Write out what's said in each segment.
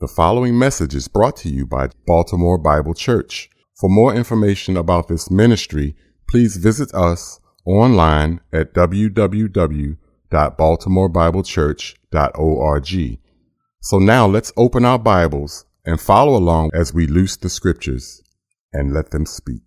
The following message is brought to you by Baltimore Bible Church. For more information about this ministry, please visit us online at www.baltimorebiblechurch.org. So now let's open our Bibles and follow along as we loose the scriptures and let them speak.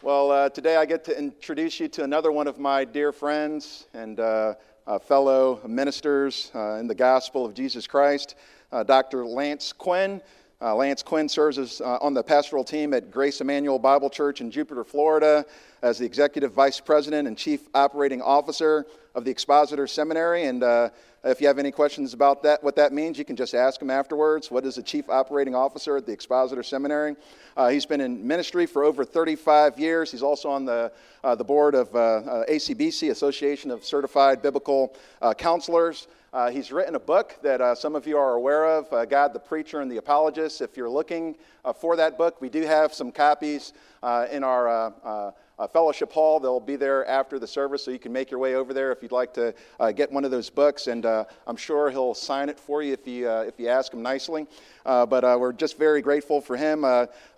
Well, uh, today I get to introduce you to another one of my dear friends and uh, uh, fellow ministers uh, in the gospel of Jesus Christ, uh, Dr. Lance Quinn. Uh, Lance Quinn serves as, uh, on the pastoral team at Grace Immanuel Bible Church in Jupiter, Florida, as the executive vice president and chief operating officer of the Expositor Seminary. And uh, if you have any questions about that, what that means, you can just ask him afterwards. What is a chief operating officer at the Expositor Seminary? Uh, he's been in ministry for over 35 years. He's also on the, uh, the board of uh, ACBC, Association of Certified Biblical Counselors. Uh, he's written a book that uh, some of you are aware of, uh, God the Preacher and the Apologist. If you're looking uh, for that book, we do have some copies uh, in our uh, fellowship hall. They'll be there after the service, so you can make your way over there if you'd like to get one of those books. And I'm sure he'll sign it for you if you, if you ask him nicely. but we're just very grateful for him.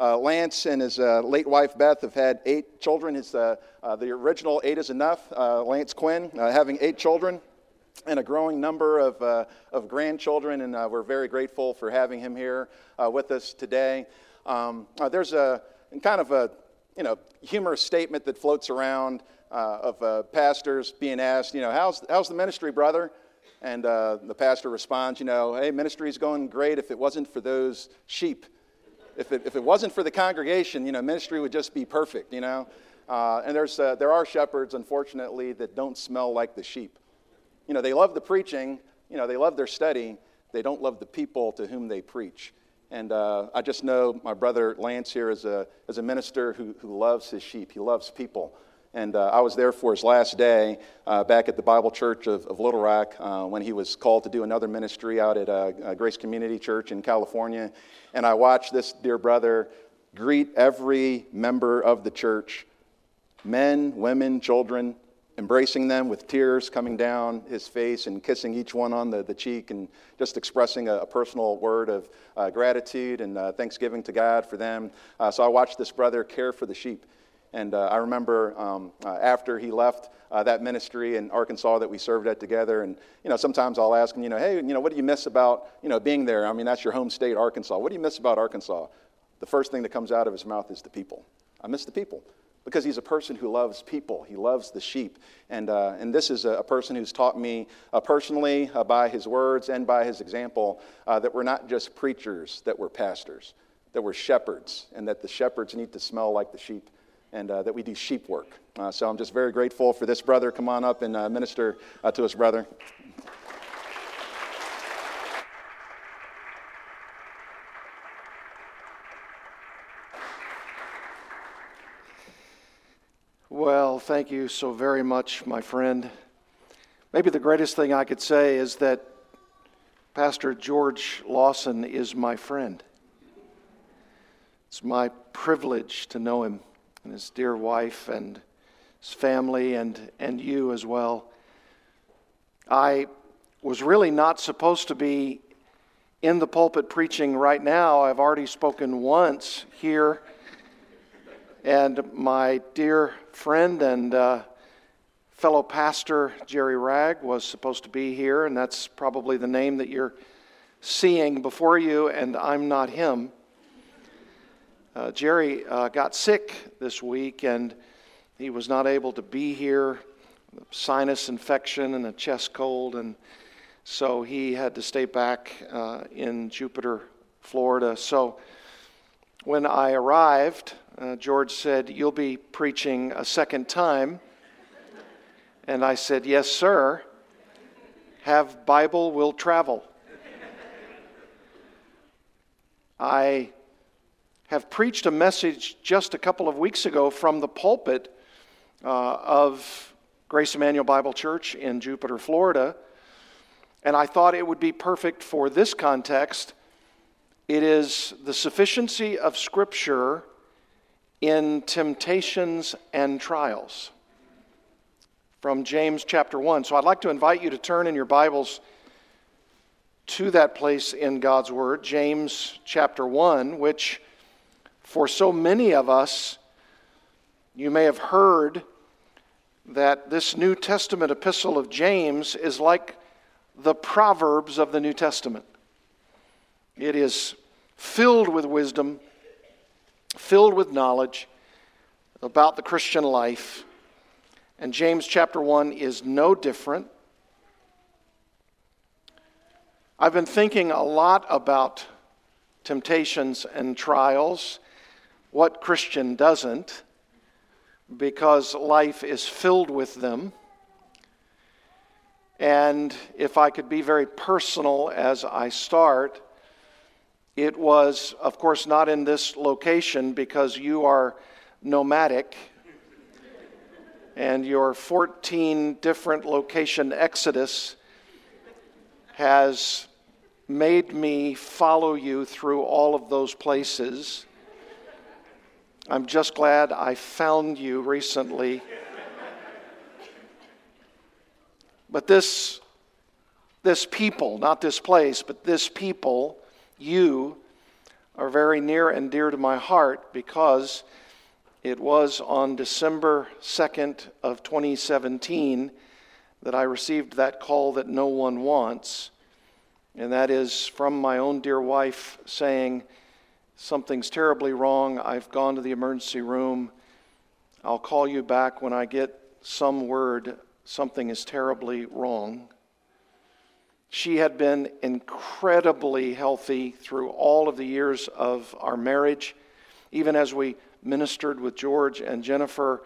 Lance and his late wife Beth have had eight children. His, the original eight is enough. Lance Quinn having eight children and a growing number of, uh, of grandchildren, and uh, we're very grateful for having him here uh, with us today. Um, uh, there's a kind of a you know humorous statement that floats around uh, of uh, pastors being asked, you know, how's, how's the ministry, brother? And the pastor responds, you know, hey, ministry's going great if it wasn't for those sheep. If it, if it wasn't for the congregation, you know, ministry would just be perfect, you know. and there's, there are shepherds, unfortunately, that don't smell like the sheep. You know, they love the preaching, you know, they love their study, they don't love the people to whom they preach. And uh, I just know my brother Lance here is a, is a minister who, who loves his sheep, he loves people. And uh, I was there for his last day uh, back at the Bible Church of, of Little Rock uh, when he was called to do another ministry out at uh, Grace Community Church in California. And I watched this dear brother greet every member of the church men, women, children embracing them with tears coming down his face and kissing each one on the, the cheek and just expressing a, a personal word of uh, gratitude and uh, thanksgiving to God for them. Uh, so I watched this brother care for the sheep. And uh, I remember um, uh, after he left uh, that ministry in Arkansas that we served at together, and you know sometimes I'll ask him, you know, hey, you know, what do you miss about you know being there? I mean, that's your home state, Arkansas. What do you miss about Arkansas? The first thing that comes out of his mouth is the people. I miss the people because he's a person who loves people. He loves the sheep. And, uh, and this is a, person who's taught me uh, personally uh, by his words and by his example uh, that we're not just preachers, that we're pastors, that we're shepherds, and that the shepherds need to smell like the sheep, and uh, that we do sheep work. Uh, so I'm just very grateful for this brother. Come on up and minister to us, brother. Thank you so very much, my friend. Maybe the greatest thing I could say is that Pastor George Lawson is my friend. It's my privilege to know him and his dear wife and his family and, and you as well. I was really not supposed to be in the pulpit preaching right now. I've already spoken once here and my dear friend and uh, fellow pastor Jerry Wragg was supposed to be here, and that's probably the name that you're seeing before you, and I'm not him. Uh, Jerry uh, got sick this week, and he was not able to be here. Sinus infection and a chest cold, and so he had to stay back uh, in Jupiter, Florida. So when I arrived, uh, George said, You'll be preaching a second time. And I said, Yes, sir. Have Bible will travel. I have preached a message just a couple of weeks ago from the pulpit uh, of Grace Immanuel Bible Church in Jupiter, Florida, and I thought it would be perfect for this context. It is the sufficiency of Scripture in temptations and trials from James chapter 1. So I'd like to invite you to turn in your Bibles to that place in God's Word, James chapter 1, which for so many of us, you may have heard that this New Testament epistle of James is like the Proverbs of the New Testament. It is filled with wisdom, filled with knowledge about the Christian life. And James chapter 1 is no different. I've been thinking a lot about temptations and trials. What Christian doesn't? Because life is filled with them. And if I could be very personal as I start, it was, of course, not in this location because you are nomadic and your 14 different location exodus has made me follow you through all of those places. I'm just glad I found you recently. But this, this people, not this place, but this people, you, are very near and dear to my heart because it was on December 2nd of 2017 that I received that call that no one wants and that is from my own dear wife saying, Something's terribly wrong. I've gone to the emergency room. I'll call you back when I get some word something is terribly wrong. She had been incredibly healthy through all of the years of our marriage, even as we ministered with George and Jennifer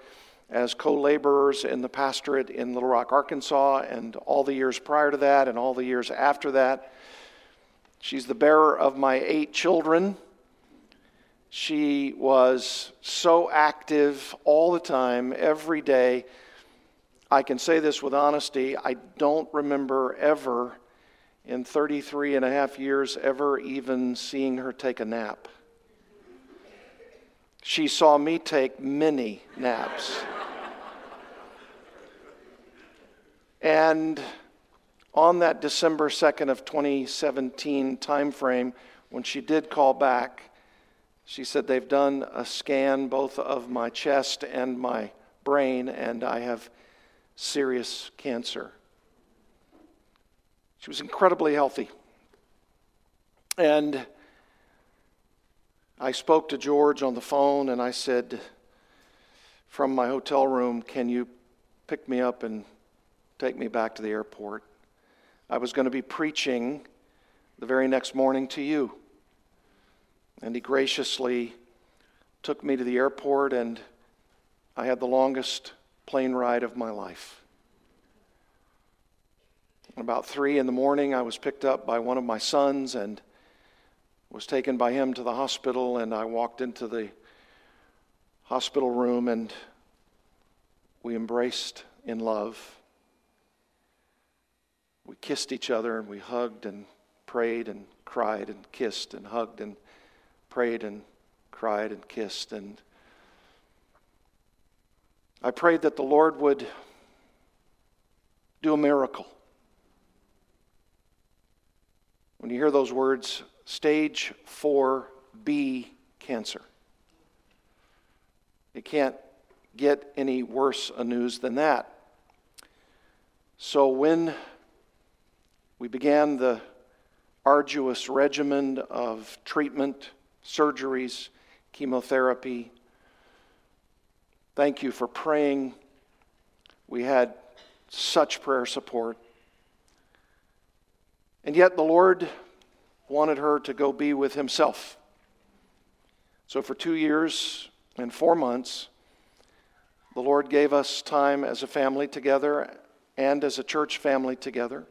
as co laborers in the pastorate in Little Rock, Arkansas, and all the years prior to that and all the years after that. She's the bearer of my eight children. She was so active all the time, every day. I can say this with honesty I don't remember ever in 33 and a half years ever even seeing her take a nap. She saw me take many naps. and on that December 2nd of 2017 timeframe, when she did call back, she said they've done a scan both of my chest and my brain, and I have serious cancer. She was incredibly healthy. And I spoke to George on the phone and I said, from my hotel room, can you pick me up and take me back to the airport? I was going to be preaching the very next morning to you. And he graciously took me to the airport, and I had the longest plane ride of my life. About three in the morning, I was picked up by one of my sons and was taken by him to the hospital, and I walked into the hospital room and we embraced in love we kissed each other and we hugged and prayed and cried and kissed and hugged and prayed and cried and kissed. And I prayed that the Lord would do a miracle. When you hear those words, stage 4B cancer, it can't get any worse a news than that. So when we began the arduous regimen of treatment, surgeries, chemotherapy. Thank you for praying. We had such prayer support. And yet the Lord wanted her to go be with Himself. So for two years and four months, the Lord gave us time as a family together and as a church family together.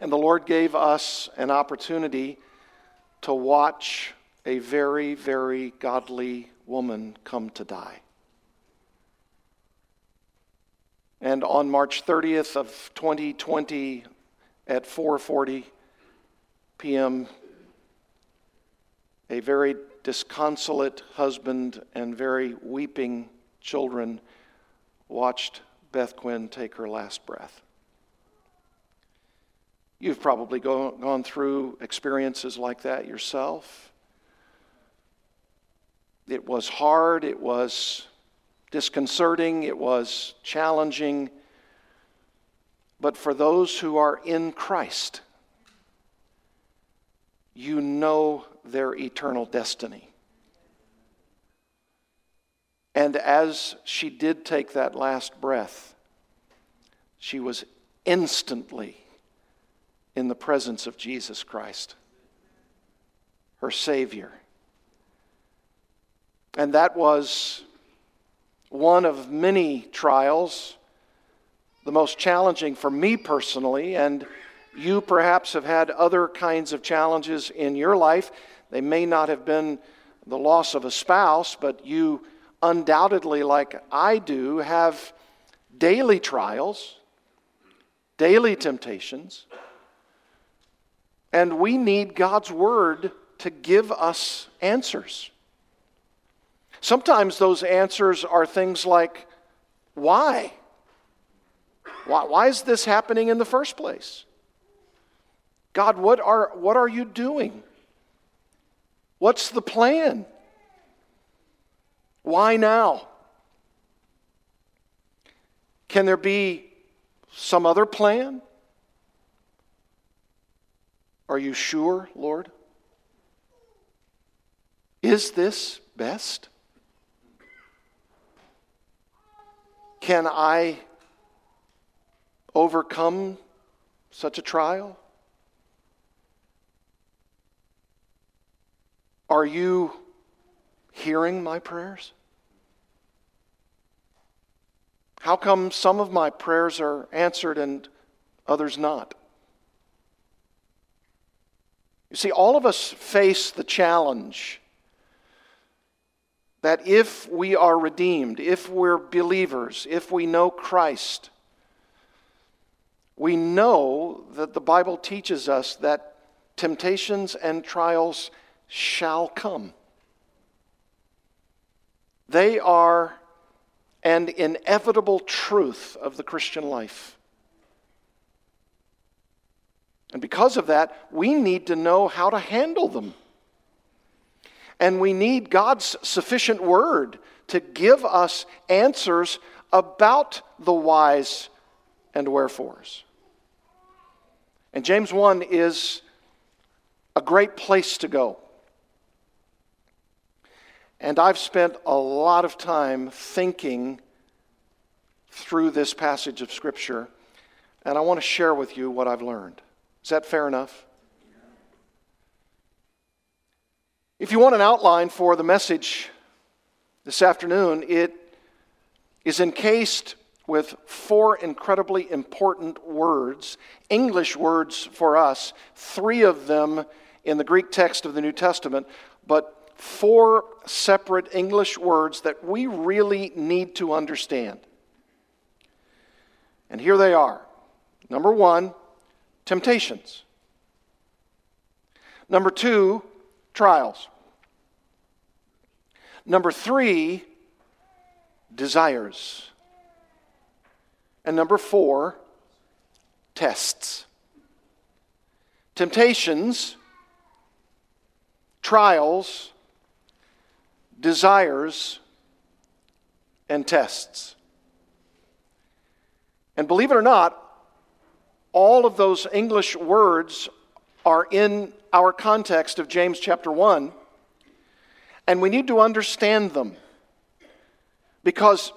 And the Lord gave us an opportunity to watch a very, very godly woman come to die. And on March 30th of 2020 at 4:40 p.m. a very disconsolate husband and very weeping children watched Beth Quinn take her last breath. You've probably go, gone through experiences like that yourself. It was hard, it was disconcerting, it was challenging. But for those who are in Christ, you know their eternal destiny. And as she did take that last breath, she was instantly in the presence of Jesus Christ, her Savior. And that was one of many trials, the most challenging for me personally, and you perhaps have had other kinds of challenges in your life. They may not have been the loss of a spouse, but you undoubtedly, like I do, have daily trials, daily temptations. And we need God's Word to give us answers. Sometimes those answers are things like, why? Why, why is this happening in the first place? God, what are, what are you doing? What's the plan? Why now? Can there be some other plan? Are you sure, Lord? Is this best? Can I overcome such a trial? Are you hearing my prayers? How come some of my prayers are answered and others not? You see, all of us face the challenge that if we are redeemed, if we're believers, if we know Christ, we know that the Bible teaches us that temptations and trials shall come. They are an inevitable truth of the Christian life. And because of that, we need to know how to handle them. And we need God's sufficient word to give us answers about the whys and wherefores. And James 1 is a great place to go. And I've spent a lot of time thinking through this passage of Scripture, and I want to share with you what I've learned. Is that fair enough? If you want an outline for the message this afternoon, it is encased with four incredibly important words, English words for us, three of them in the Greek text of the New Testament, but four separate English words that we really need to understand. And here they are. Number one, temptations. Number two, trials. Number three, desires. And number four, tests. Temptations, trials, desires, and tests. And believe it or not, all of those English words are in our context of James chapter 1, and we need to understand them because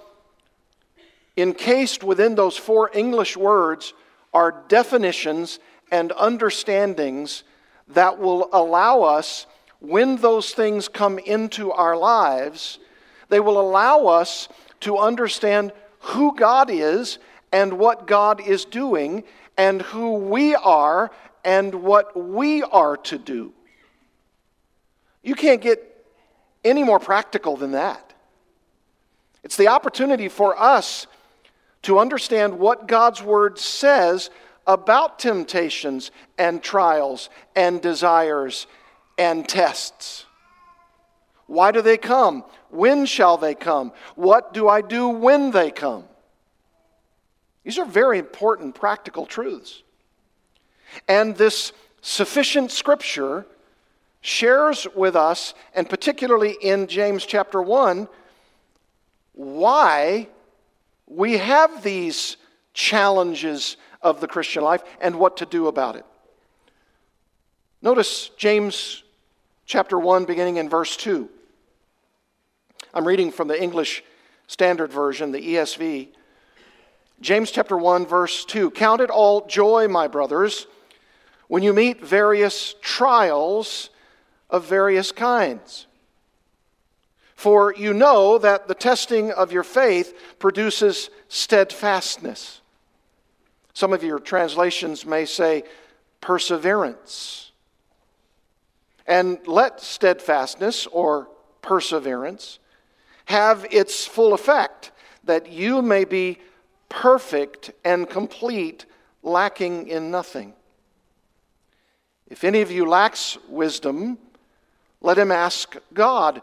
encased within those four English words are definitions and understandings that will allow us when those things come into our lives, they will allow us to understand who God is and what God is doing and who we are and what we are to do. You can't get any more practical than that. It's the opportunity for us to understand what God's Word says about temptations and trials and desires and tests. Why do they come? When shall they come? What do I do when they come? These are very important practical truths. And this sufficient scripture shares with us, and particularly in James chapter 1, why we have these challenges of the Christian life and what to do about it. Notice James chapter 1, beginning in verse 2. I'm reading from the English Standard Version, the ESV. James chapter 1, verse 2. Count it all joy, my brothers, when you meet various trials of various kinds. For you know that the testing of your faith produces steadfastness. Some of your translations may say perseverance. And let steadfastness or perseverance have its full effect, that you may be perfect and complete, lacking in nothing. If any of you lacks wisdom, let him ask God,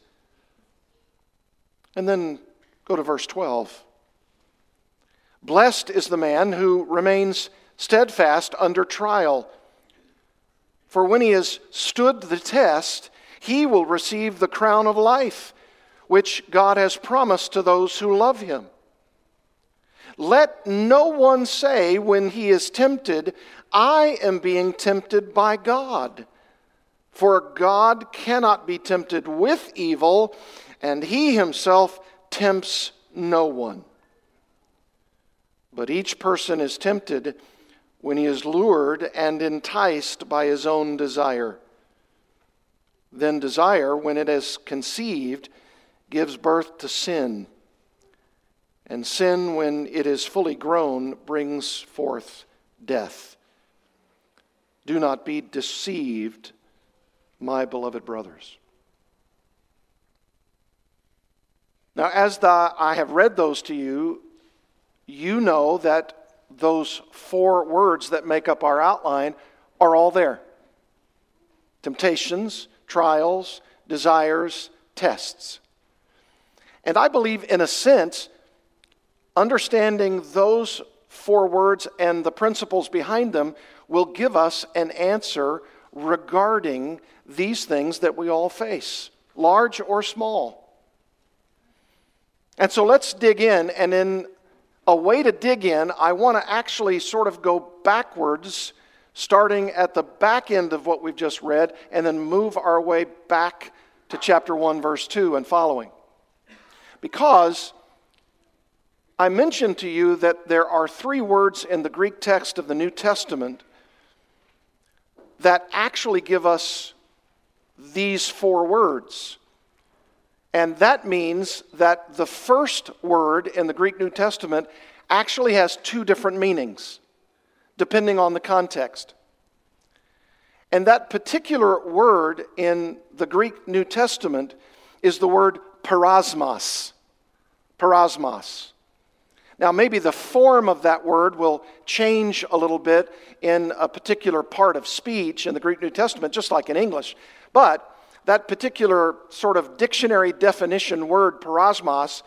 And then go to verse 12. Blessed is the man who remains steadfast under trial. For when he has stood the test, he will receive the crown of life, which God has promised to those who love him. Let no one say when he is tempted, I am being tempted by God. For God cannot be tempted with evil, and he himself tempts no one. But each person is tempted when he is lured and enticed by his own desire. Then desire, when it is conceived, gives birth to sin. And sin, when it is fully grown, brings forth death. Do not be deceived, my beloved brothers. Now, as the, I have read those to you, you know that those four words that make up our outline are all there temptations, trials, desires, tests. And I believe, in a sense, understanding those four words and the principles behind them will give us an answer regarding these things that we all face, large or small. And so let's dig in, and in a way to dig in, I want to actually sort of go backwards, starting at the back end of what we've just read, and then move our way back to chapter 1, verse 2 and following. Because I mentioned to you that there are three words in the Greek text of the New Testament that actually give us these four words. And that means that the first word in the Greek New Testament actually has two different meanings, depending on the context. And that particular word in the Greek New Testament is the word peirasmos. Peirasmos. Now, maybe the form of that word will change a little bit in a particular part of speech in the Greek New Testament, just like in English. But that particular sort of dictionary definition word, peirasmos,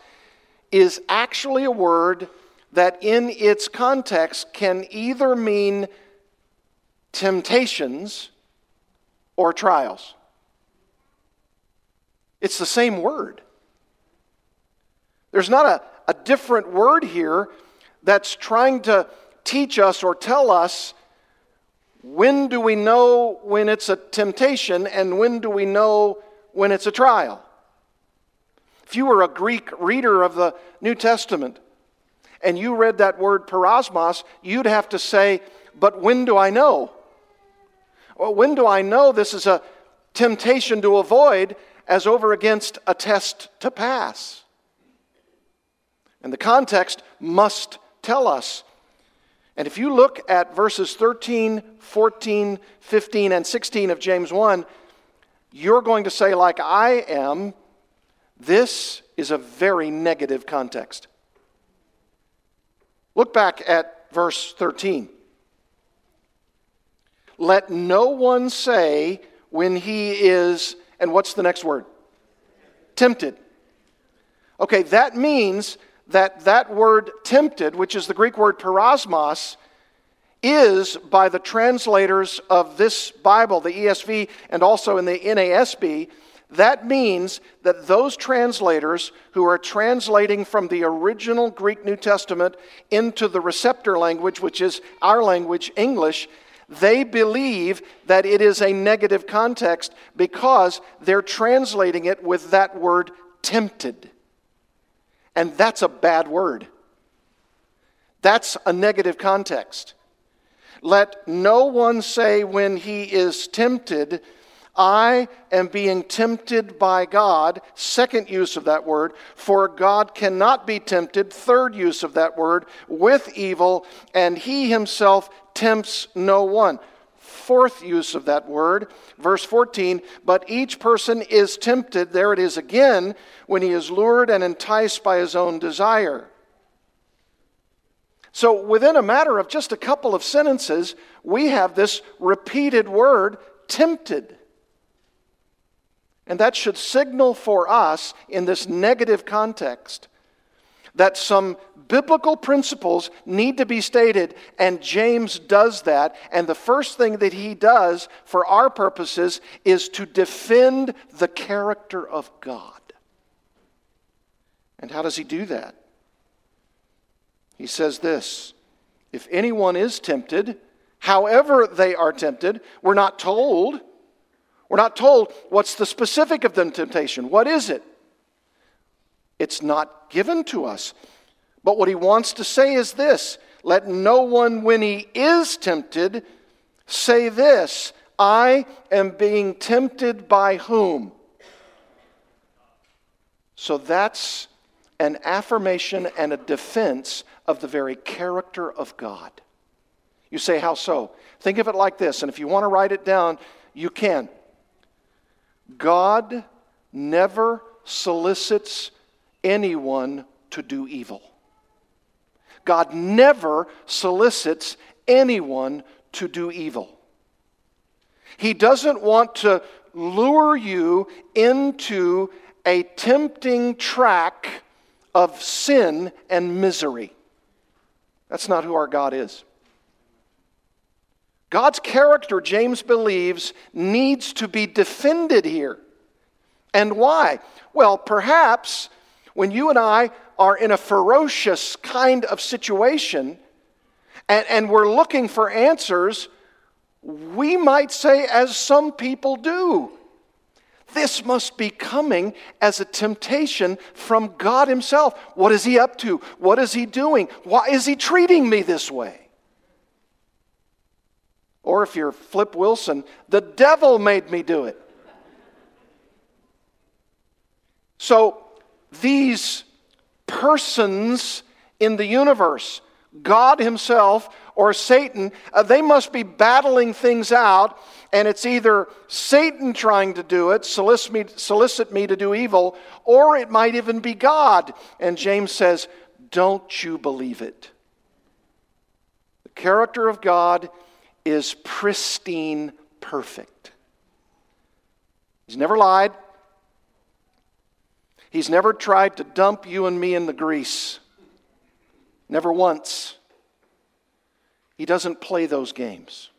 is actually a word that in its context can either mean temptations or trials. It's the same word. There's not a, a different word here that's trying to teach us or tell us when do we know when it's a temptation and when do we know when it's a trial? If you were a Greek reader of the New Testament and you read that word peirasmos, you'd have to say, But when do I know? Well, when do I know this is a temptation to avoid as over against a test to pass? And the context must tell us And if you look at verses 13, 14, 15, and 16 of James 1, you're going to say, like I am, this is a very negative context. Look back at verse 13. Let no one say when he is, and what's the next word? Tempted. Okay, that means that that word tempted, which is the Greek word peirasmos, is by the translators of this Bible, the ESV, and also in the NASB, that means that those translators who are translating from the original Greek New Testament into the receptor language, which is our language, English, they believe that it is a negative context because they're translating it with that word tempted. And that's a bad word. That's a negative context. Let no one say when he is tempted, I am being tempted by God. Second use of that word. For God cannot be tempted. Third use of that word. With evil, and he himself tempts no one. Fourth use of that word. Verse 14. But each person is tempted, there it is again, when he is lured and enticed by his own desire. So, within a matter of just a couple of sentences, we have this repeated word, tempted. And that should signal for us in this negative context that some biblical principles need to be stated, and James does that. And the first thing that he does for our purposes is to defend the character of God. And how does he do that? He says this If anyone is tempted, however they are tempted, we're not told we're not told what's the specific of the temptation. What is it? It's not given to us. But what he wants to say is this let no one, when he is tempted, say this I am being tempted by whom? So that's an affirmation and a defense of the very character of God. You say, How so? Think of it like this, and if you want to write it down, you can. God never solicits anyone to do evil. God never solicits anyone to do evil. He doesn't want to lure you into a tempting track of sin and misery. That's not who our God is. God's character, James believes, needs to be defended here. And why? Well, perhaps when you and I are in a ferocious kind of situation and, and we're looking for answers, we might say, as some people do, this must be coming as a temptation from God Himself. What is He up to? What is He doing? Why is He treating me this way? Or if you're Flip Wilson, the devil made me do it. So these persons in the universe, God Himself or Satan, uh, they must be battling things out, and it's either Satan trying to do it, solicit me, solicit me to do evil, or it might even be God. And James says, Don't you believe it? The character of God is pristine perfect. He's never lied. He's never tried to dump you and me in the grease. Never once. He doesn't play those games.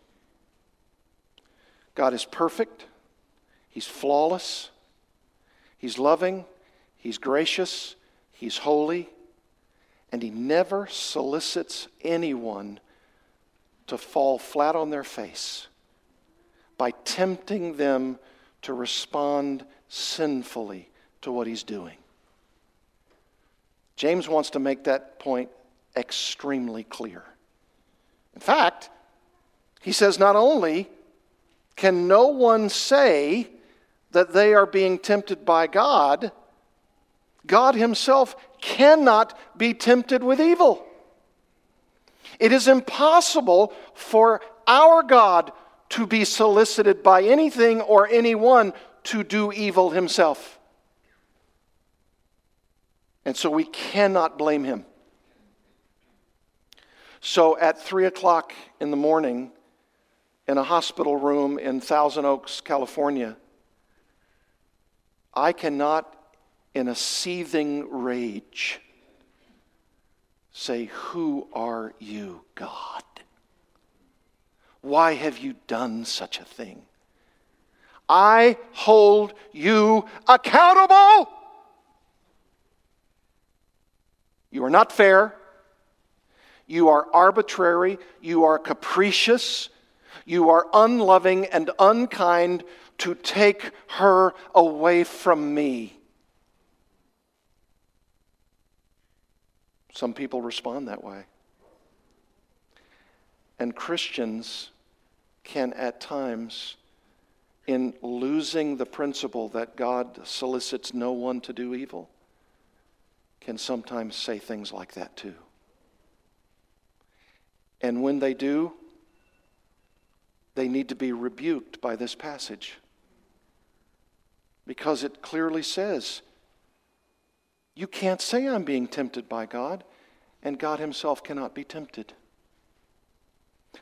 God is perfect. He's flawless. He's loving. He's gracious. He's holy. And He never solicits anyone to fall flat on their face by tempting them to respond sinfully to what he's doing. James wants to make that point extremely clear. In fact, he says not only can no one say that they are being tempted by God, God himself cannot be tempted with evil. It is impossible for our God to be solicited by anything or anyone to do evil himself. And so we cannot blame him. So at 3 o'clock in the morning, in a hospital room in Thousand Oaks, California, I cannot, in a seething rage, say, Who are you, God? Why have you done such a thing? I hold you accountable. You are not fair. You are arbitrary. You are capricious. You are unloving and unkind to take her away from me. Some people respond that way. And Christians can at times, in losing the principle that God solicits no one to do evil, can sometimes say things like that too. And when they do, they need to be rebuked by this passage. Because it clearly says, you can't say I'm being tempted by God, and God Himself cannot be tempted.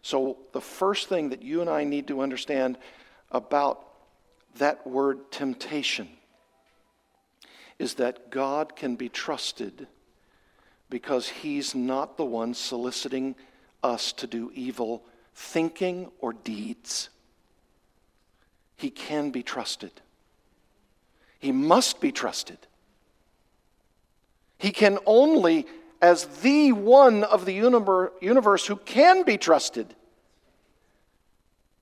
So, the first thing that you and I need to understand about that word temptation is that God can be trusted because He's not the one soliciting us to do evil thinking or deeds. He can be trusted. He must be trusted. He can only as the one of the universe who can be trusted.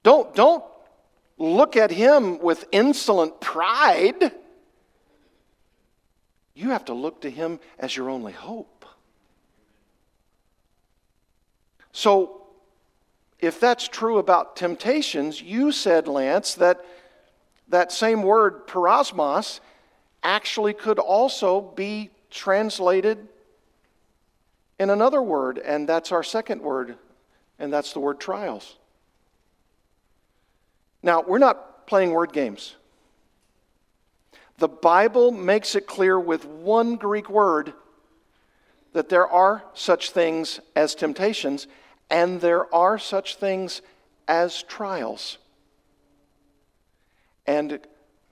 Don't, don't look at him with insolent pride. You have to look to him as your only hope. So, if that's true about temptations, you said, Lance, that that same word, peirasmos, actually could also be translated in another word, and that's our second word, and that's the word trials. Now, we're not playing word games. The Bible makes it clear with one Greek word that there are such things as temptations, and there are such things as trials. And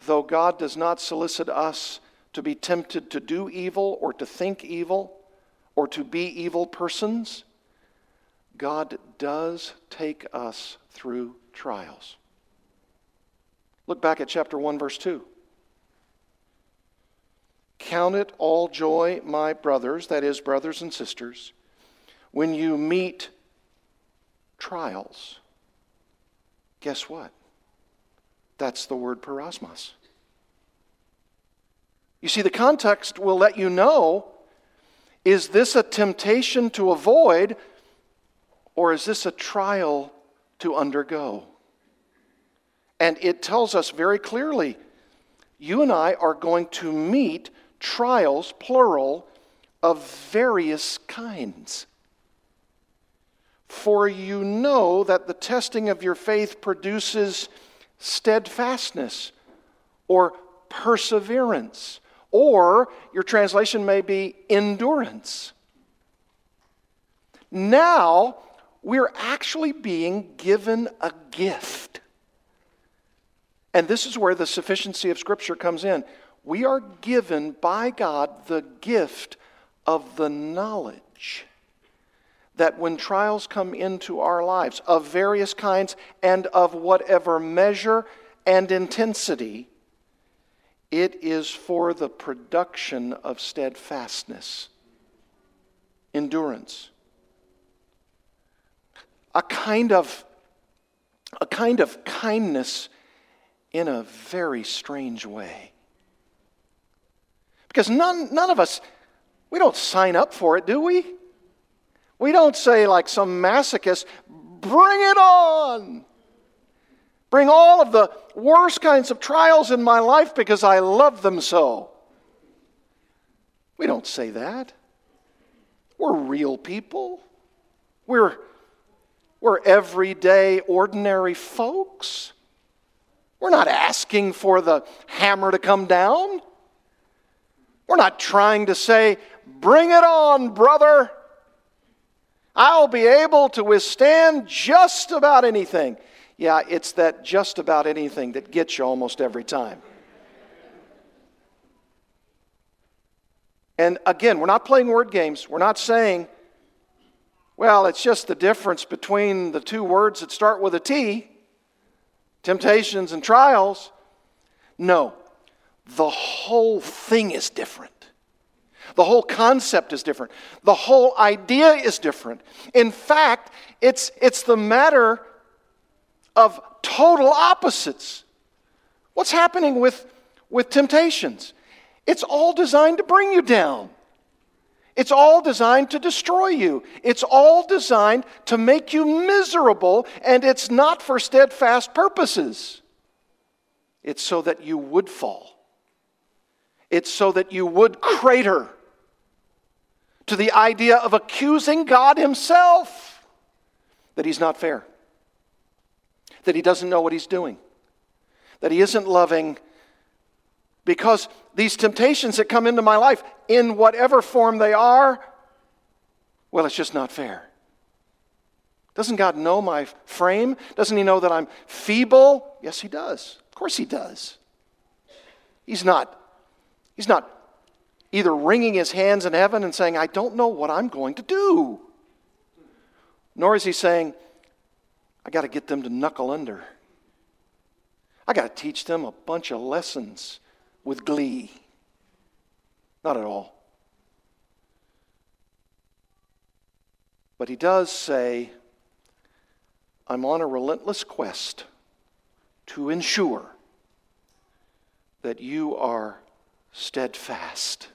though God does not solicit us to be tempted to do evil or to think evil, or to be evil persons, God does take us through trials. Look back at chapter 1, verse 2. Count it all joy, my brothers, that is, brothers and sisters, when you meet trials. Guess what? That's the word peirasmos. You see, the context will let you know is this a temptation to avoid, or is this a trial to undergo? And it tells us very clearly you and I are going to meet trials, plural, of various kinds. For you know that the testing of your faith produces steadfastness or perseverance or your translation may be endurance. Now, we're actually being given a gift. And this is where the sufficiency of Scripture comes in. We are given by God the gift of the knowledge that when trials come into our lives of various kinds and of whatever measure and intensity, it is for the production of steadfastness, endurance. A kind of a kind of kindness in a very strange way. Because none, none of us, we don't sign up for it, do we? We don't say, like some masochist, bring it on. Bring all of the worst kinds of trials in my life because I love them so. We don't say that. We're real people. We're, we're everyday, ordinary folks. We're not asking for the hammer to come down. We're not trying to say, Bring it on, brother. I'll be able to withstand just about anything. Yeah, it's that just about anything that gets you almost every time. And again, we're not playing word games. We're not saying, well, it's just the difference between the two words that start with a T temptations and trials. No, the whole thing is different. The whole concept is different. The whole idea is different. In fact, it's, it's the matter of total opposites. What's happening with, with temptations? It's all designed to bring you down. It's all designed to destroy you. It's all designed to make you miserable, and it's not for steadfast purposes. It's so that you would fall. It's so that you would crater to the idea of accusing God Himself that He's not fair, that He doesn't know what He's doing, that He isn't loving. Because these temptations that come into my life, in whatever form they are, well, it's just not fair. Doesn't God know my frame? Doesn't He know that I'm feeble? Yes, He does. Of course, He does. He's not, he's not either wringing his hands in heaven and saying, I don't know what I'm going to do. Nor is he saying, I got to get them to knuckle under. I got to teach them a bunch of lessons with glee. Not at all. But he does say, I'm on a relentless quest to ensure that you are steadfast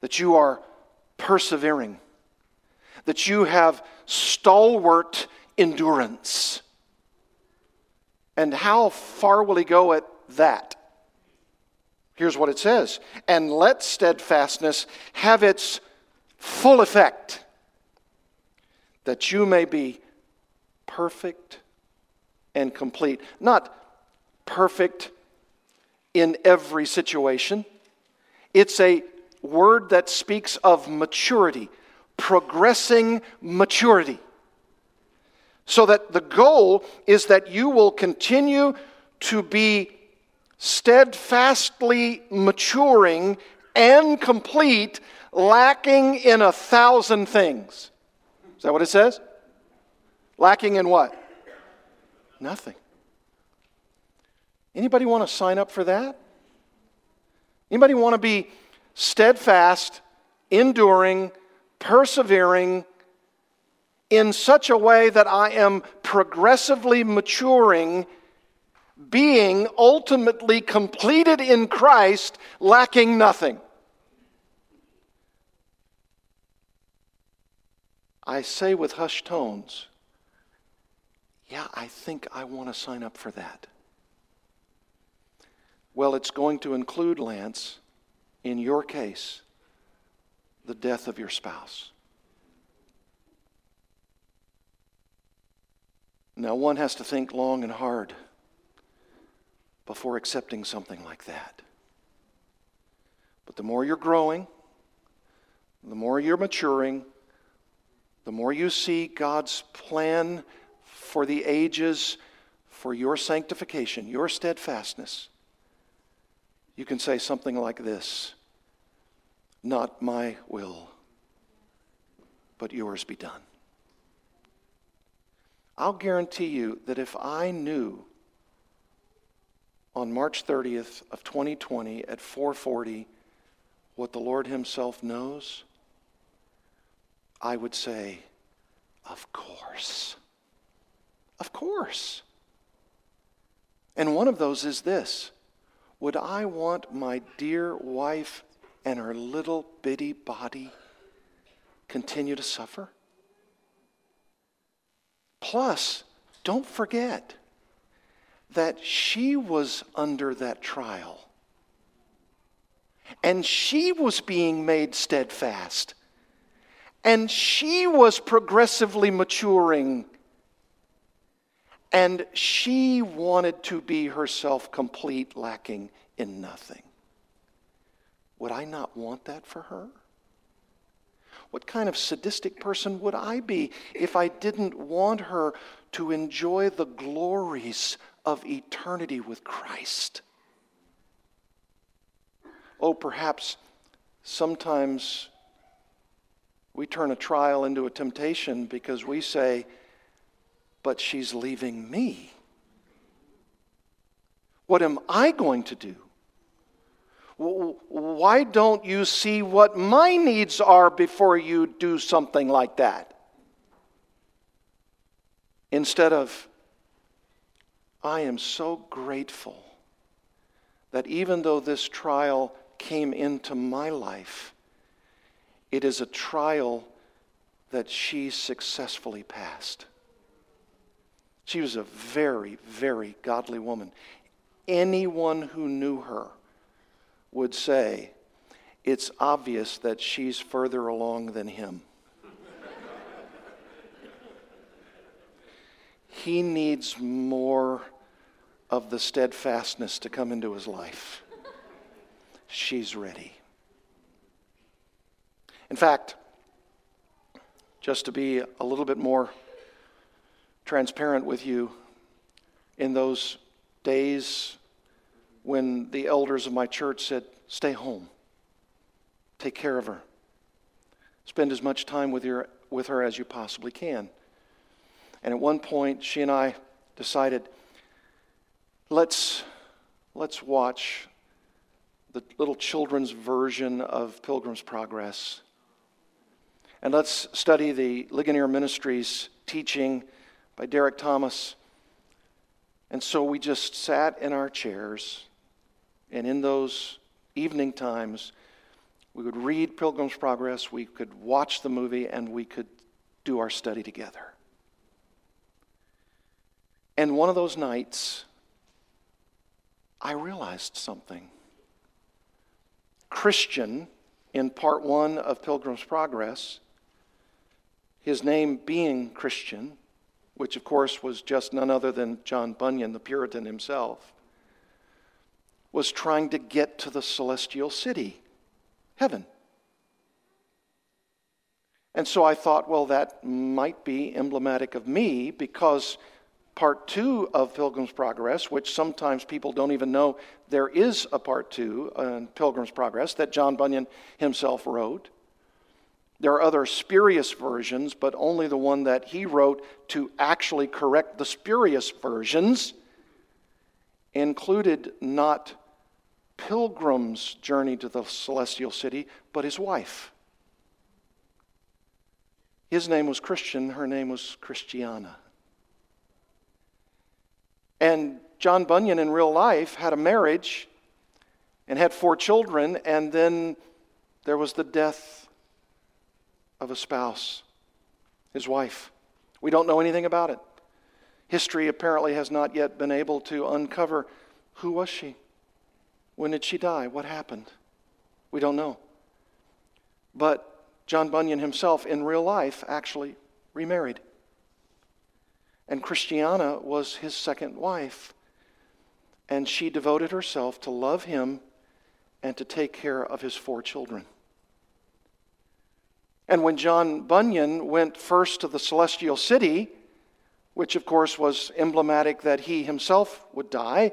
that you are persevering, that you have stalwart endurance. And how far will he go at that? Here's what it says And let steadfastness have its full effect, that you may be perfect and complete. Not perfect in every situation, it's a word that speaks of maturity, progressing maturity. So that the goal is that you will continue to be steadfastly maturing and complete, lacking in a thousand things. Is that what it says? Lacking in what? Nothing. Anybody want to sign up for that? Anybody want to be steadfast, enduring, persevering in such a way that I am progressively maturing, being ultimately completed in Christ, lacking nothing. I say with hushed tones, yeah, I think I want to sign up for that. Well, it's going to include, Lance, in your case, the death of your spouse. Now, one has to think long and hard before accepting something like that. But the more you're growing, the more you're maturing, the more you see God's plan for the ages for your sanctification, your steadfastness, you can say something like this Not my will, but yours be done. I'll guarantee you that if I knew on March 30th of 2020 at 440 what the Lord himself knows, I would say, of course. Of course. And one of those is this would I want my dear wife and her little bitty body continue to suffer? Plus, don't forget that she was under that trial. And she was being made steadfast. And she was progressively maturing. And she wanted to be herself complete, lacking in nothing. Would I not want that for her? What kind of sadistic person would I be if I didn't want her to enjoy the glories of eternity with Christ? Oh, perhaps sometimes we turn a trial into a temptation because we say, but she's leaving me. What am I going to do? Why don't you see what my needs are before you do something like that? Instead of, I am so grateful that even though this trial came into my life, it is a trial that she successfully passed. She was a very, very godly woman. Anyone who knew her would say, it's obvious that she's further along than him. he needs more of the steadfastness to come into his life. She's ready. In fact, just to be a little bit more transparent with you, in those days when the elders of my church said, Stay home, take care of her, spend as much time with, your, with her as you possibly can. And at one point, she and I decided, let's, let's watch the little children's version of Pilgrim's Progress. And let's study the Ligonier Ministries teaching by Derek Thomas. And so we just sat in our chairs and in those evening times, we would read Pilgrim's Progress, we could watch the movie, and we could do our study together. And one of those nights, I realized something. Christian, in part one of Pilgrim's Progress, his name being Christian, which of course was just none other than John Bunyan, the Puritan himself was trying to get to the celestial city, heaven. And so I thought, well, that might be emblematic of me because part two of Pilgrim's Progress, which sometimes people don't even know there is a part two in Pilgrim's Progress that John Bunyan himself wrote. There are other spurious versions, but only the one that he wrote to actually correct the spurious versions included not Pilgrim's journey to the celestial city, but his wife. His name was Christian, her name was Christiana. And John Bunyan in real life had a marriage and had four children, and then there was the death of a spouse, his wife. We don't know anything about it. History apparently has not yet been able to uncover who was she? When did she die? What happened? We don't know. But John Bunyan himself, in real life, actually remarried. And Christiana was his second wife. And she devoted herself to love him and to take care of his four children. And when John Bunyan went first to the celestial city, which of course was emblematic that he himself would die,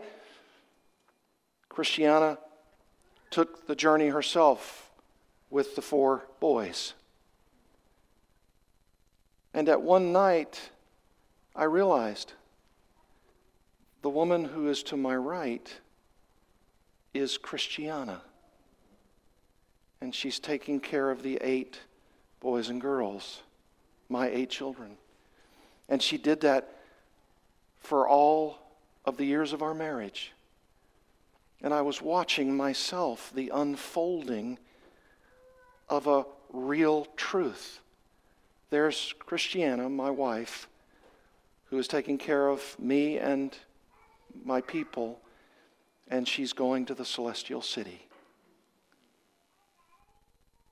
Christiana took the journey herself with the four boys. And at one night, I realized the woman who is to my right is Christiana. And she's taking care of the eight boys and girls, my eight children. And she did that for all of the years of our marriage. And I was watching myself the unfolding of a real truth. There's Christiana, my wife, who is taking care of me and my people, and she's going to the celestial city.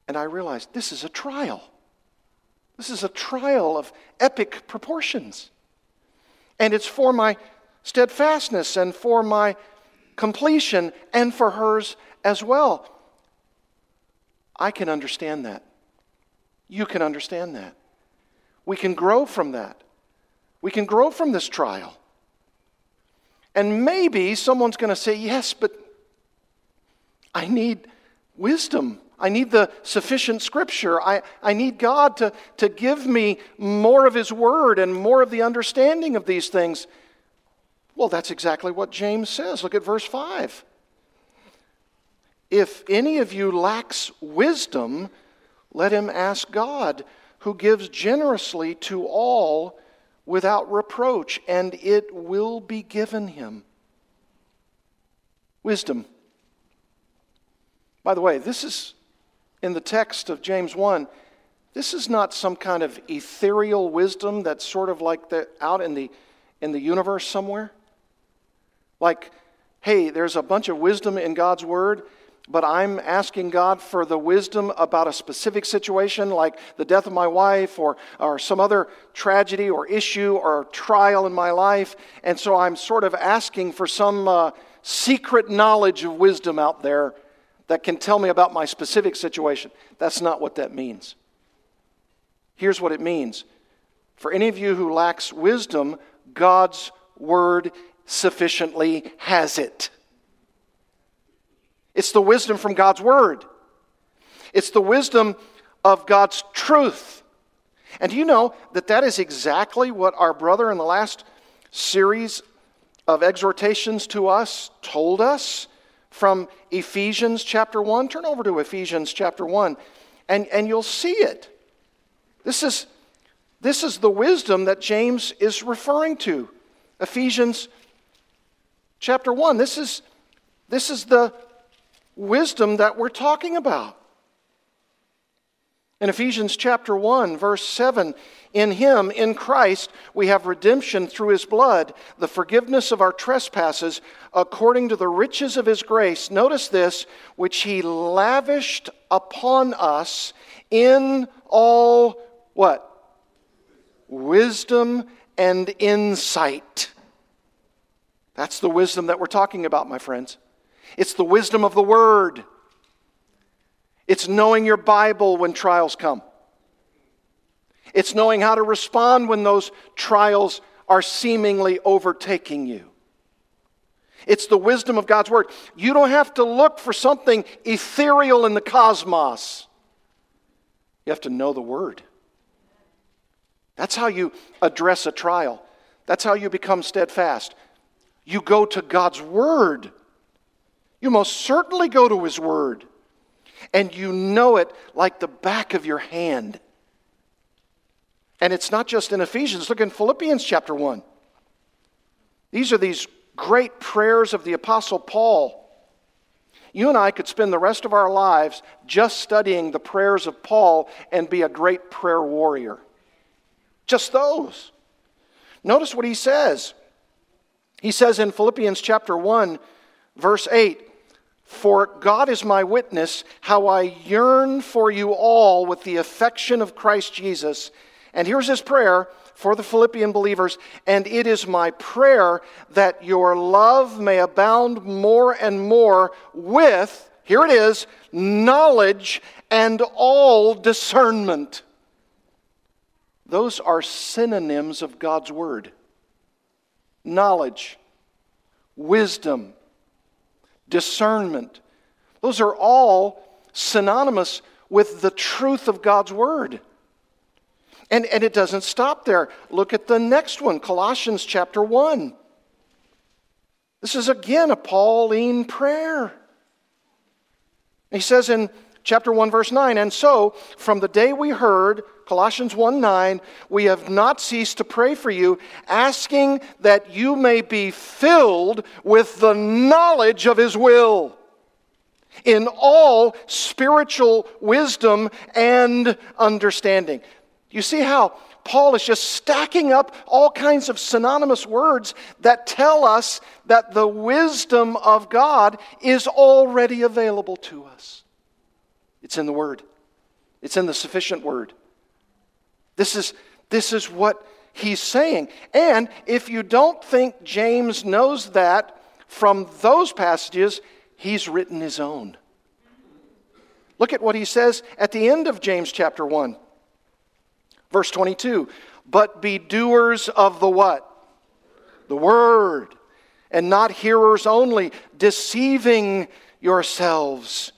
And I realized this is a trial. This is a trial of epic proportions. And it's for my steadfastness and for my completion and for hers as well. I can understand that. You can understand that. We can grow from that. We can grow from this trial. And maybe someone's going to say, Yes, but I need wisdom. I need the sufficient scripture. I, I need God to, to give me more of His word and more of the understanding of these things. Well, that's exactly what James says. Look at verse 5. If any of you lacks wisdom, let him ask God, who gives generously to all without reproach, and it will be given him. Wisdom. By the way, this is in the text of James 1. This is not some kind of ethereal wisdom that's sort of like the, out in the, in the universe somewhere. Like, hey, there's a bunch of wisdom in God's Word, but I'm asking God for the wisdom about a specific situation, like the death of my wife or, or some other tragedy or issue or trial in my life. And so I'm sort of asking for some uh, secret knowledge of wisdom out there that can tell me about my specific situation. That's not what that means. Here's what it means for any of you who lacks wisdom, God's word sufficiently has it. It's the wisdom from God's Word, it's the wisdom of God's truth. And do you know that that is exactly what our brother in the last series of exhortations to us told us from Ephesians chapter 1? Turn over to Ephesians chapter 1 and, and you'll see it. This is, this is the wisdom that James is referring to. Ephesians chapter 1. This is, this is the wisdom that we're talking about. In Ephesians chapter 1, verse 7, in him, in Christ, we have redemption through his blood, the forgiveness of our trespasses, according to the riches of his grace. Notice this, which he lavished upon us in all what? Wisdom and insight. That's the wisdom that we're talking about, my friends. It's the wisdom of the Word. It's knowing your Bible when trials come. It's knowing how to respond when those trials are seemingly overtaking you. It's the wisdom of God's Word. You don't have to look for something ethereal in the cosmos, you have to know the Word. That's how you address a trial, that's how you become steadfast. You go to God's Word. You most certainly go to His Word, and you know it like the back of your hand. And it's not just in Ephesians, look in Philippians chapter 1. These are these great prayers of the Apostle Paul. You and I could spend the rest of our lives just studying the prayers of Paul and be a great prayer warrior. Just those. Notice what he says. He says in Philippians chapter 1, verse 8, for God is my witness, how I yearn for you all with the affection of Christ Jesus. And here's his prayer for the Philippian believers. And it is my prayer that your love may abound more and more with, here it is, knowledge and all discernment. Those are synonyms of God's word knowledge, wisdom, discernment. Those are all synonymous with the truth of God's Word. And, and it doesn't stop there. Look at the next one, Colossians chapter 1. This is again a Pauline prayer. He says in chapter 1 verse 9 and so from the day we heard colossians 1 9 we have not ceased to pray for you asking that you may be filled with the knowledge of his will in all spiritual wisdom and understanding you see how Paul is just stacking up all kinds of synonymous words that tell us that the wisdom of God is already available to us. It's in the Word, it's in the sufficient Word. This is, this is what he's saying. And if you don't think James knows that from those passages, he's written his own. Look at what he says at the end of James chapter 1, verse 22. But be doers of the what? The word, and not hearers only, deceiving yourselves.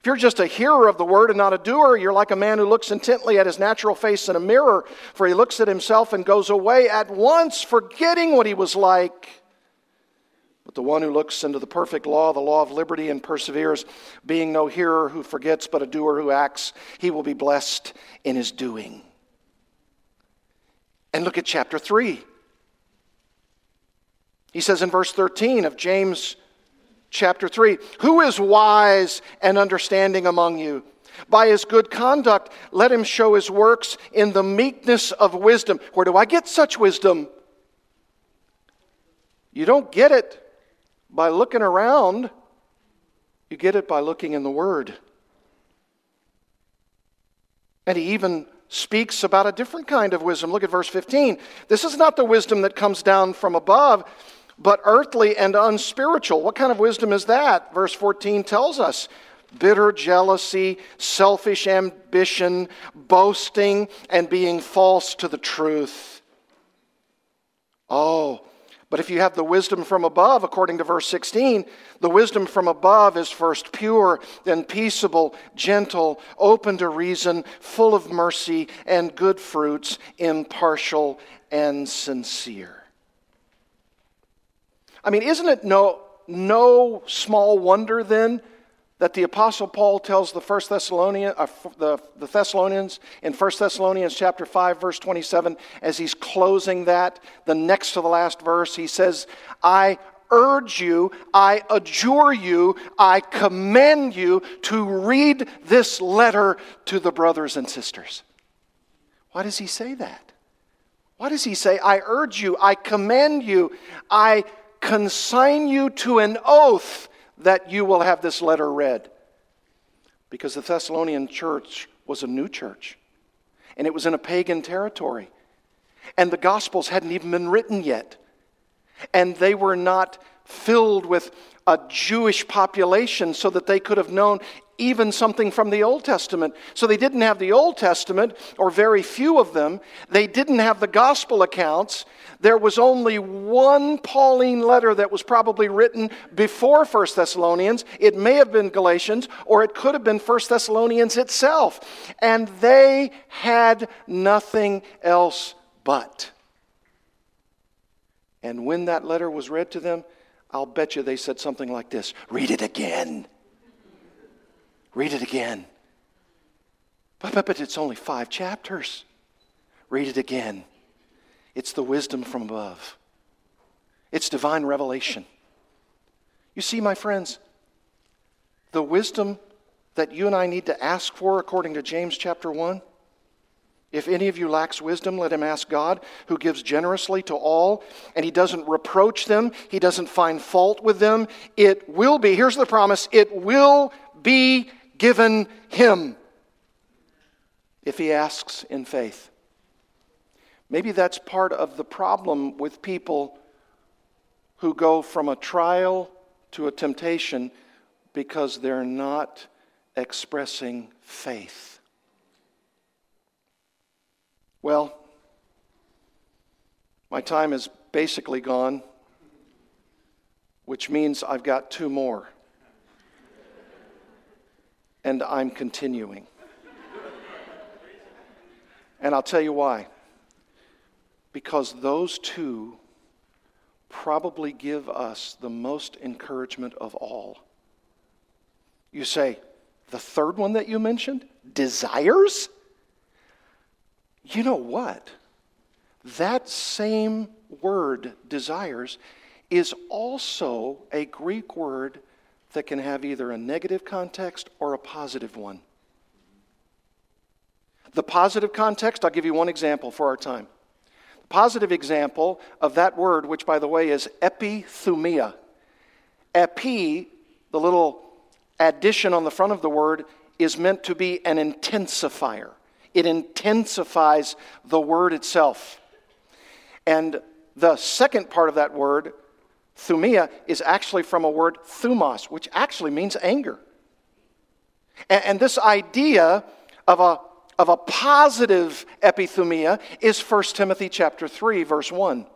If you're just a hearer of the word and not a doer, you're like a man who looks intently at his natural face in a mirror, for he looks at himself and goes away at once, forgetting what he was like. But the one who looks into the perfect law, the law of liberty, and perseveres, being no hearer who forgets, but a doer who acts, he will be blessed in his doing. And look at chapter 3. He says in verse 13 of James chapter 3 Who is wise and understanding among you? By his good conduct, let him show his works in the meekness of wisdom. Where do I get such wisdom? You don't get it by looking around, you get it by looking in the Word. And he even speaks about a different kind of wisdom. Look at verse 15. This is not the wisdom that comes down from above, but earthly and unspiritual. What kind of wisdom is that? Verse 14 tells us bitter jealousy, selfish ambition, boasting, and being false to the truth. Oh, but if you have the wisdom from above, according to verse 16, the wisdom from above is first pure, then peaceable, gentle, open to reason, full of mercy and good fruits, impartial and sincere. I mean, isn't it no, no small wonder then that the apostle paul tells the first thessalonians uh, the, the thessalonians in 1 thessalonians chapter 5 verse 27 as he's closing that the next to the last verse he says i urge you i adjure you i commend you to read this letter to the brothers and sisters. Why does he say that? Why does he say i urge you i commend you i consign you to an oath that you will have this letter read. Because the Thessalonian church was a new church, and it was in a pagan territory. And the Gospels hadn't even been written yet. And they were not filled with a Jewish population so that they could have known even something from the Old Testament. So they didn't have the Old Testament, or very few of them. They didn't have the gospel accounts. There was only one Pauline letter that was probably written before 1 Thessalonians. It may have been Galatians, or it could have been 1 Thessalonians itself. And they had nothing else but. And when that letter was read to them, I'll bet you they said something like this Read it again. Read it again. But, but, but it's only five chapters. Read it again. It's the wisdom from above, it's divine revelation. You see, my friends, the wisdom that you and I need to ask for according to James chapter 1. If any of you lacks wisdom, let him ask God, who gives generously to all, and he doesn't reproach them, he doesn't find fault with them. It will be, here's the promise, it will be given him if he asks in faith. Maybe that's part of the problem with people who go from a trial to a temptation because they're not expressing faith. Well, my time is basically gone, which means I've got two more and I'm continuing. and I'll tell you why. Because those two probably give us the most encouragement of all. You say, the third one that you mentioned, desires? You know what? That same word, desires, is also a Greek word that can have either a negative context or a positive one. The positive context, I'll give you one example for our time. The positive example of that word, which by the way is epithumia. Epi, the little addition on the front of the word, is meant to be an intensifier. it intensifies the word itself. And the second part of that word, thumia, is actually from a word thumos, which actually means anger. And, and this idea of a, of a positive epithumia is 1 Timothy chapter 3, verse 1.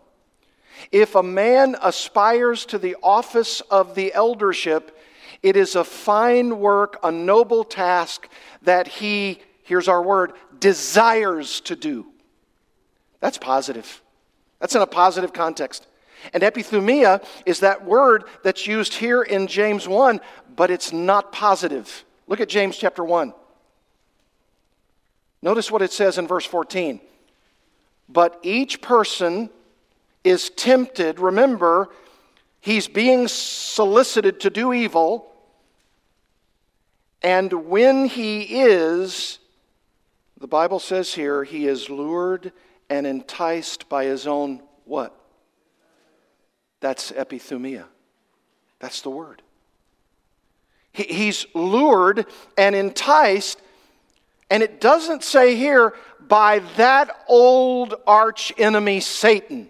If a man aspires to the office of the eldership, it is a fine work, a noble task that he, here's our word, desires to do. That's positive. That's in a positive context. And epithumia is that word that's used here in James 1, but it's not positive. Look at James chapter 1. Notice what it says in verse 14. But each person is tempted, remember, he's being solicited to do evil. And when he is, the Bible says here, he is lured and enticed by his own what? That's epithumia. That's the word. He's lured and enticed, and it doesn't say here by that old arch enemy Satan.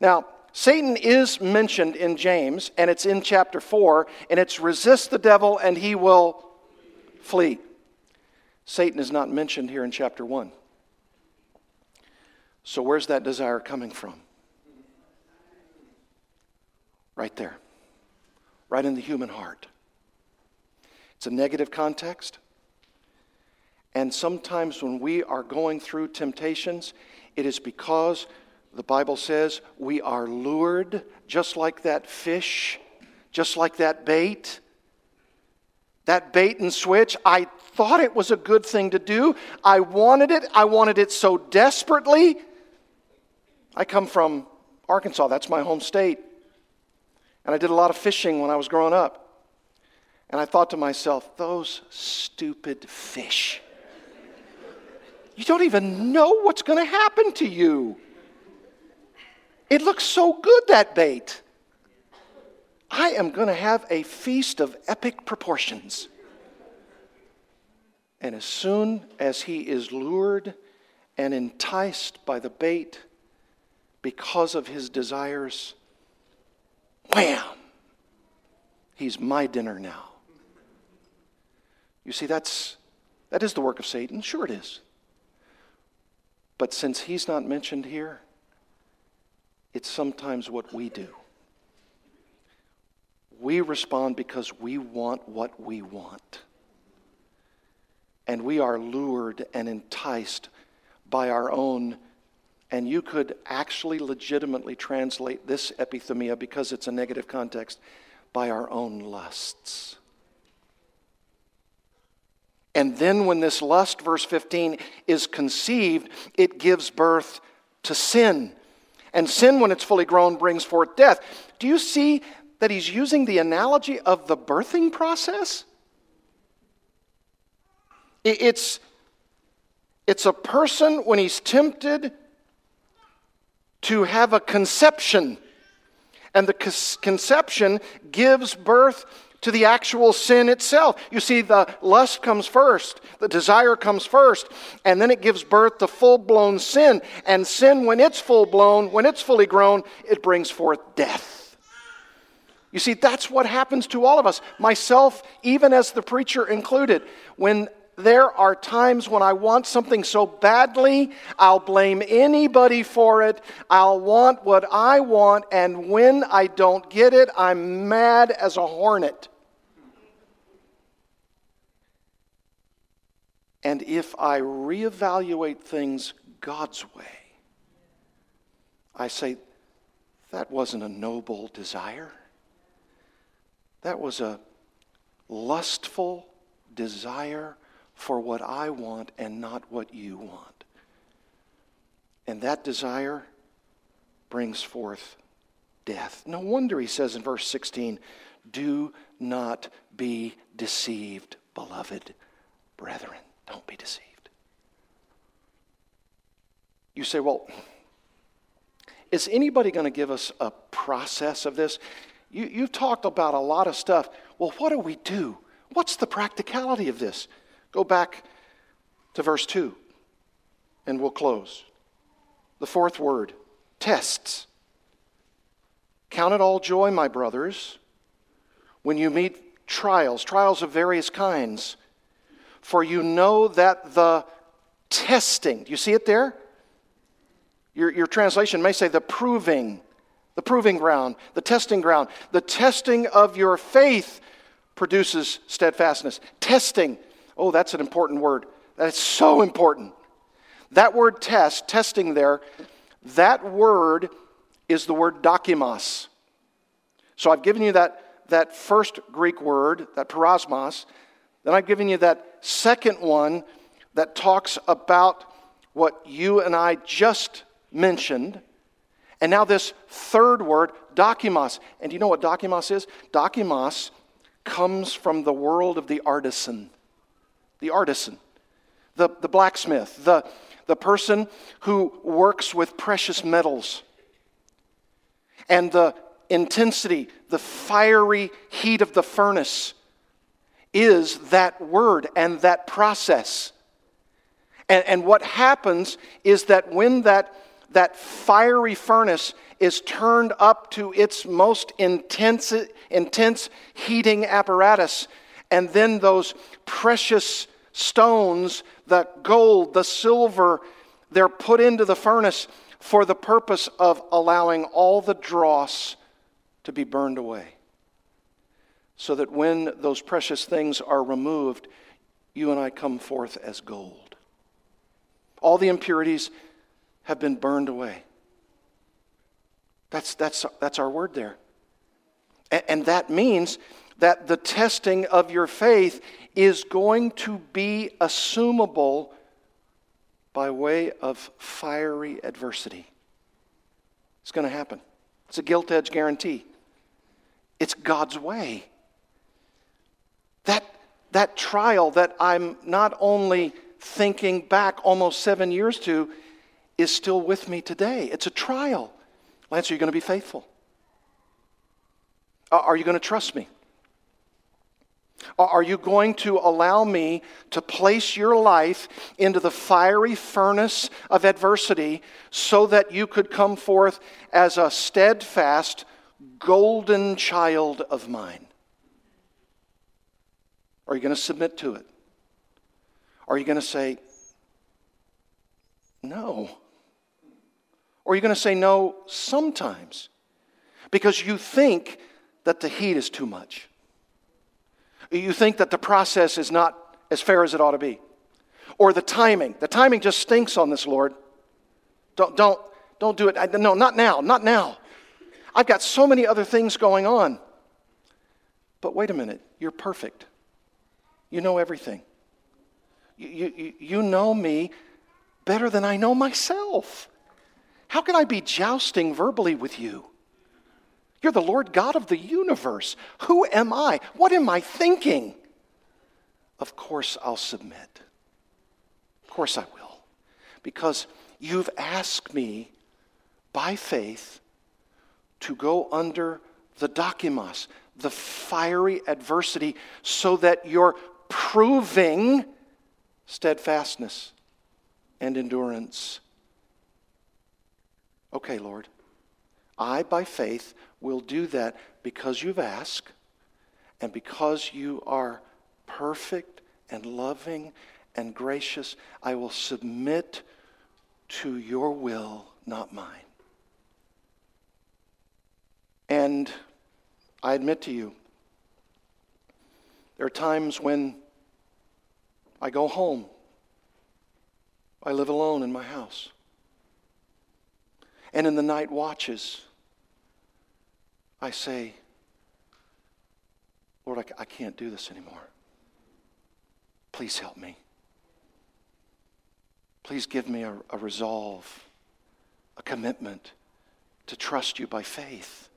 Now, Satan is mentioned in James, and it's in chapter 4, and it's resist the devil and he will flee. Satan is not mentioned here in chapter 1. So, where's that desire coming from? Right there, right in the human heart. It's a negative context. And sometimes when we are going through temptations, it is because the Bible says we are lured, just like that fish, just like that bait. That bait and switch, I thought it was a good thing to do. I wanted it. I wanted it so desperately. I come from Arkansas, that's my home state. And I did a lot of fishing when I was growing up. And I thought to myself, those stupid fish. You don't even know what's going to happen to you. It looks so good, that bait. I am going to have a feast of epic proportions. And as soon as he is lured and enticed by the bait because of his desires, wham! He's my dinner now. You see, that's, that is the work of Satan. Sure, it is. But since he's not mentioned here, it's sometimes what we do. We respond because we want what we want. And we are lured and enticed by our own, and you could actually legitimately translate this epithumia because it's a negative context, by our own lusts. And then, when this lust, verse 15, is conceived, it gives birth to sin. And sin, when it's fully grown, brings forth death. Do you see that he's using the analogy of the birthing process? It's, it's a person when he's tempted to have a conception, and the conception gives birth to the actual sin itself. You see, the lust comes first, the desire comes first, and then it gives birth to full blown sin. And sin, when it's full blown, when it's fully grown, it brings forth death. You see, that's what happens to all of us, myself, even as the preacher included. When there are times when I want something so badly, I'll blame anybody for it. I'll want what I want, and when I don't get it, I'm mad as a hornet. And if I reevaluate things God's way, I say, that wasn't a noble desire. That was a lustful desire for what I want and not what you want. And that desire brings forth death. No wonder he says in verse 16, Do not be deceived, beloved brethren. Don't be deceived. You say, Well, is anybody going to give us a process of this? You, you've talked about a lot of stuff. Well, what do we do? What's the practicality of this? Go back to verse 2, and we'll close. The fourth word tests. Count it all joy, my brothers, when you meet trials, trials of various kinds, for you know that the testing, do you see it there? Your, your translation may say the proving, the proving ground, the testing ground. The testing of your faith produces steadfastness. Testing, oh, that's an important word. That is so important. That word test, testing there, that word is the word dokimos. So I've given you that, that first Greek word, that peirasmos. Then I've given you that second one that talks about what you and I just mentioned. And now this third word, dokimos. And do you know what dokimos is? Dokimos comes from the world of the artisan. The artisan, the, the blacksmith, the, the person who works with precious metals. And the intensity, the fiery heat of the furnace is that word and that process. And, and what happens is that when that, that fiery furnace is turned up to its most intense, intense heating apparatus, and then those precious stones, the gold, the silver, they're put into the furnace for the purpose of allowing all the dross to be burned away. So that when those precious things are removed, you and I come forth as gold. All the impurities have been burned away. That's, that's, that's our word there. And, and that means that the testing of your faith is going to be assumable by way of fiery adversity. It's going to happen. It's a gilt edge guarantee. It's God's way. That, that trial that I'm not only thinking back almost seven years to is still with me today. It's a trial. Lance, are you going to be faithful? Are you going to trust me? Are you going to allow me to place your life into the fiery furnace of adversity so that you could come forth as a steadfast, golden child of mine? Are you going to submit to it? Are you going to say, no? Or are you going to say no sometimes? Because you think that the heat is too much. You think that the process is not as fair as it ought to be. Or the timing. The timing just stinks on this, Lord. Don't, don't, don't do it. I, no, not now, not now. I've got so many other things going on. But wait a minute, you're perfect. You know everything. You, you, you know me better than I know myself. How can I be jousting verbally with you? You're the Lord God of the universe. Who am I? What am I thinking? Of course, I'll submit. Of course, I will. Because you've asked me by faith to go under the dokimos, the fiery adversity, so that you're proving steadfastness and endurance. Okay, Lord, I, by faith, will do that because you've asked and because you are perfect and loving and gracious. I will submit to your will, not mine. And I admit to you, there are times when I go home. I live alone in my house. And in the night watches, I say, Lord, I, I can't do this anymore. Please help me. Please give me a, a resolve, a commitment to trust you by faith.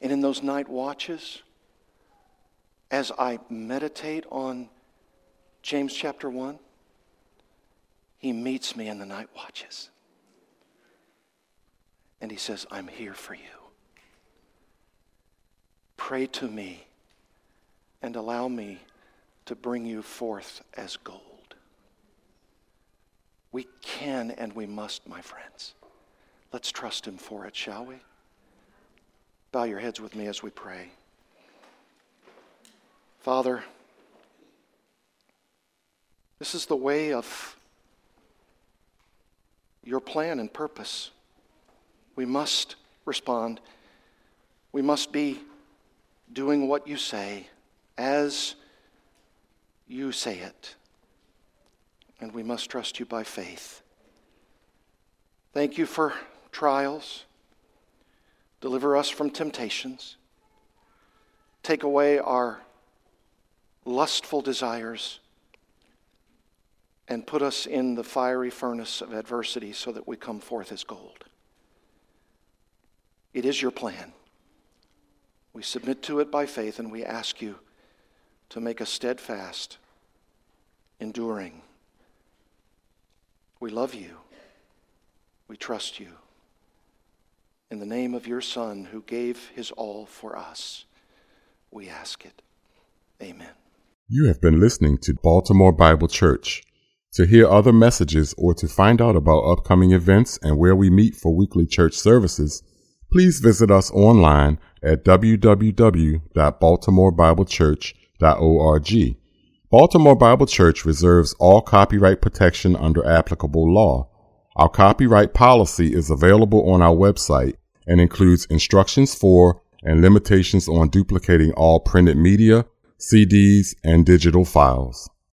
And in those night watches, as I meditate on James chapter 1, he meets me in the night watches. And he says, I'm here for you. Pray to me and allow me to bring you forth as gold. We can and we must, my friends. Let's trust Him for it, shall we? Bow your heads with me as we pray. Father, this is the way of your plan and purpose. We must respond. We must be doing what you say as you say it. And we must trust you by faith. Thank you for trials. Deliver us from temptations. Take away our lustful desires and put us in the fiery furnace of adversity so that we come forth as gold. It is your plan. We submit to it by faith and we ask you to make us steadfast, enduring. We love you. We trust you. In the name of your Son, who gave his all for us, we ask it. Amen. You have been listening to Baltimore Bible Church. To hear other messages or to find out about upcoming events and where we meet for weekly church services, please visit us online at www.baltimorebiblechurch.org. Baltimore Bible Church reserves all copyright protection under applicable law. Our copyright policy is available on our website and includes instructions for and limitations on duplicating all printed media, CDs, and digital files.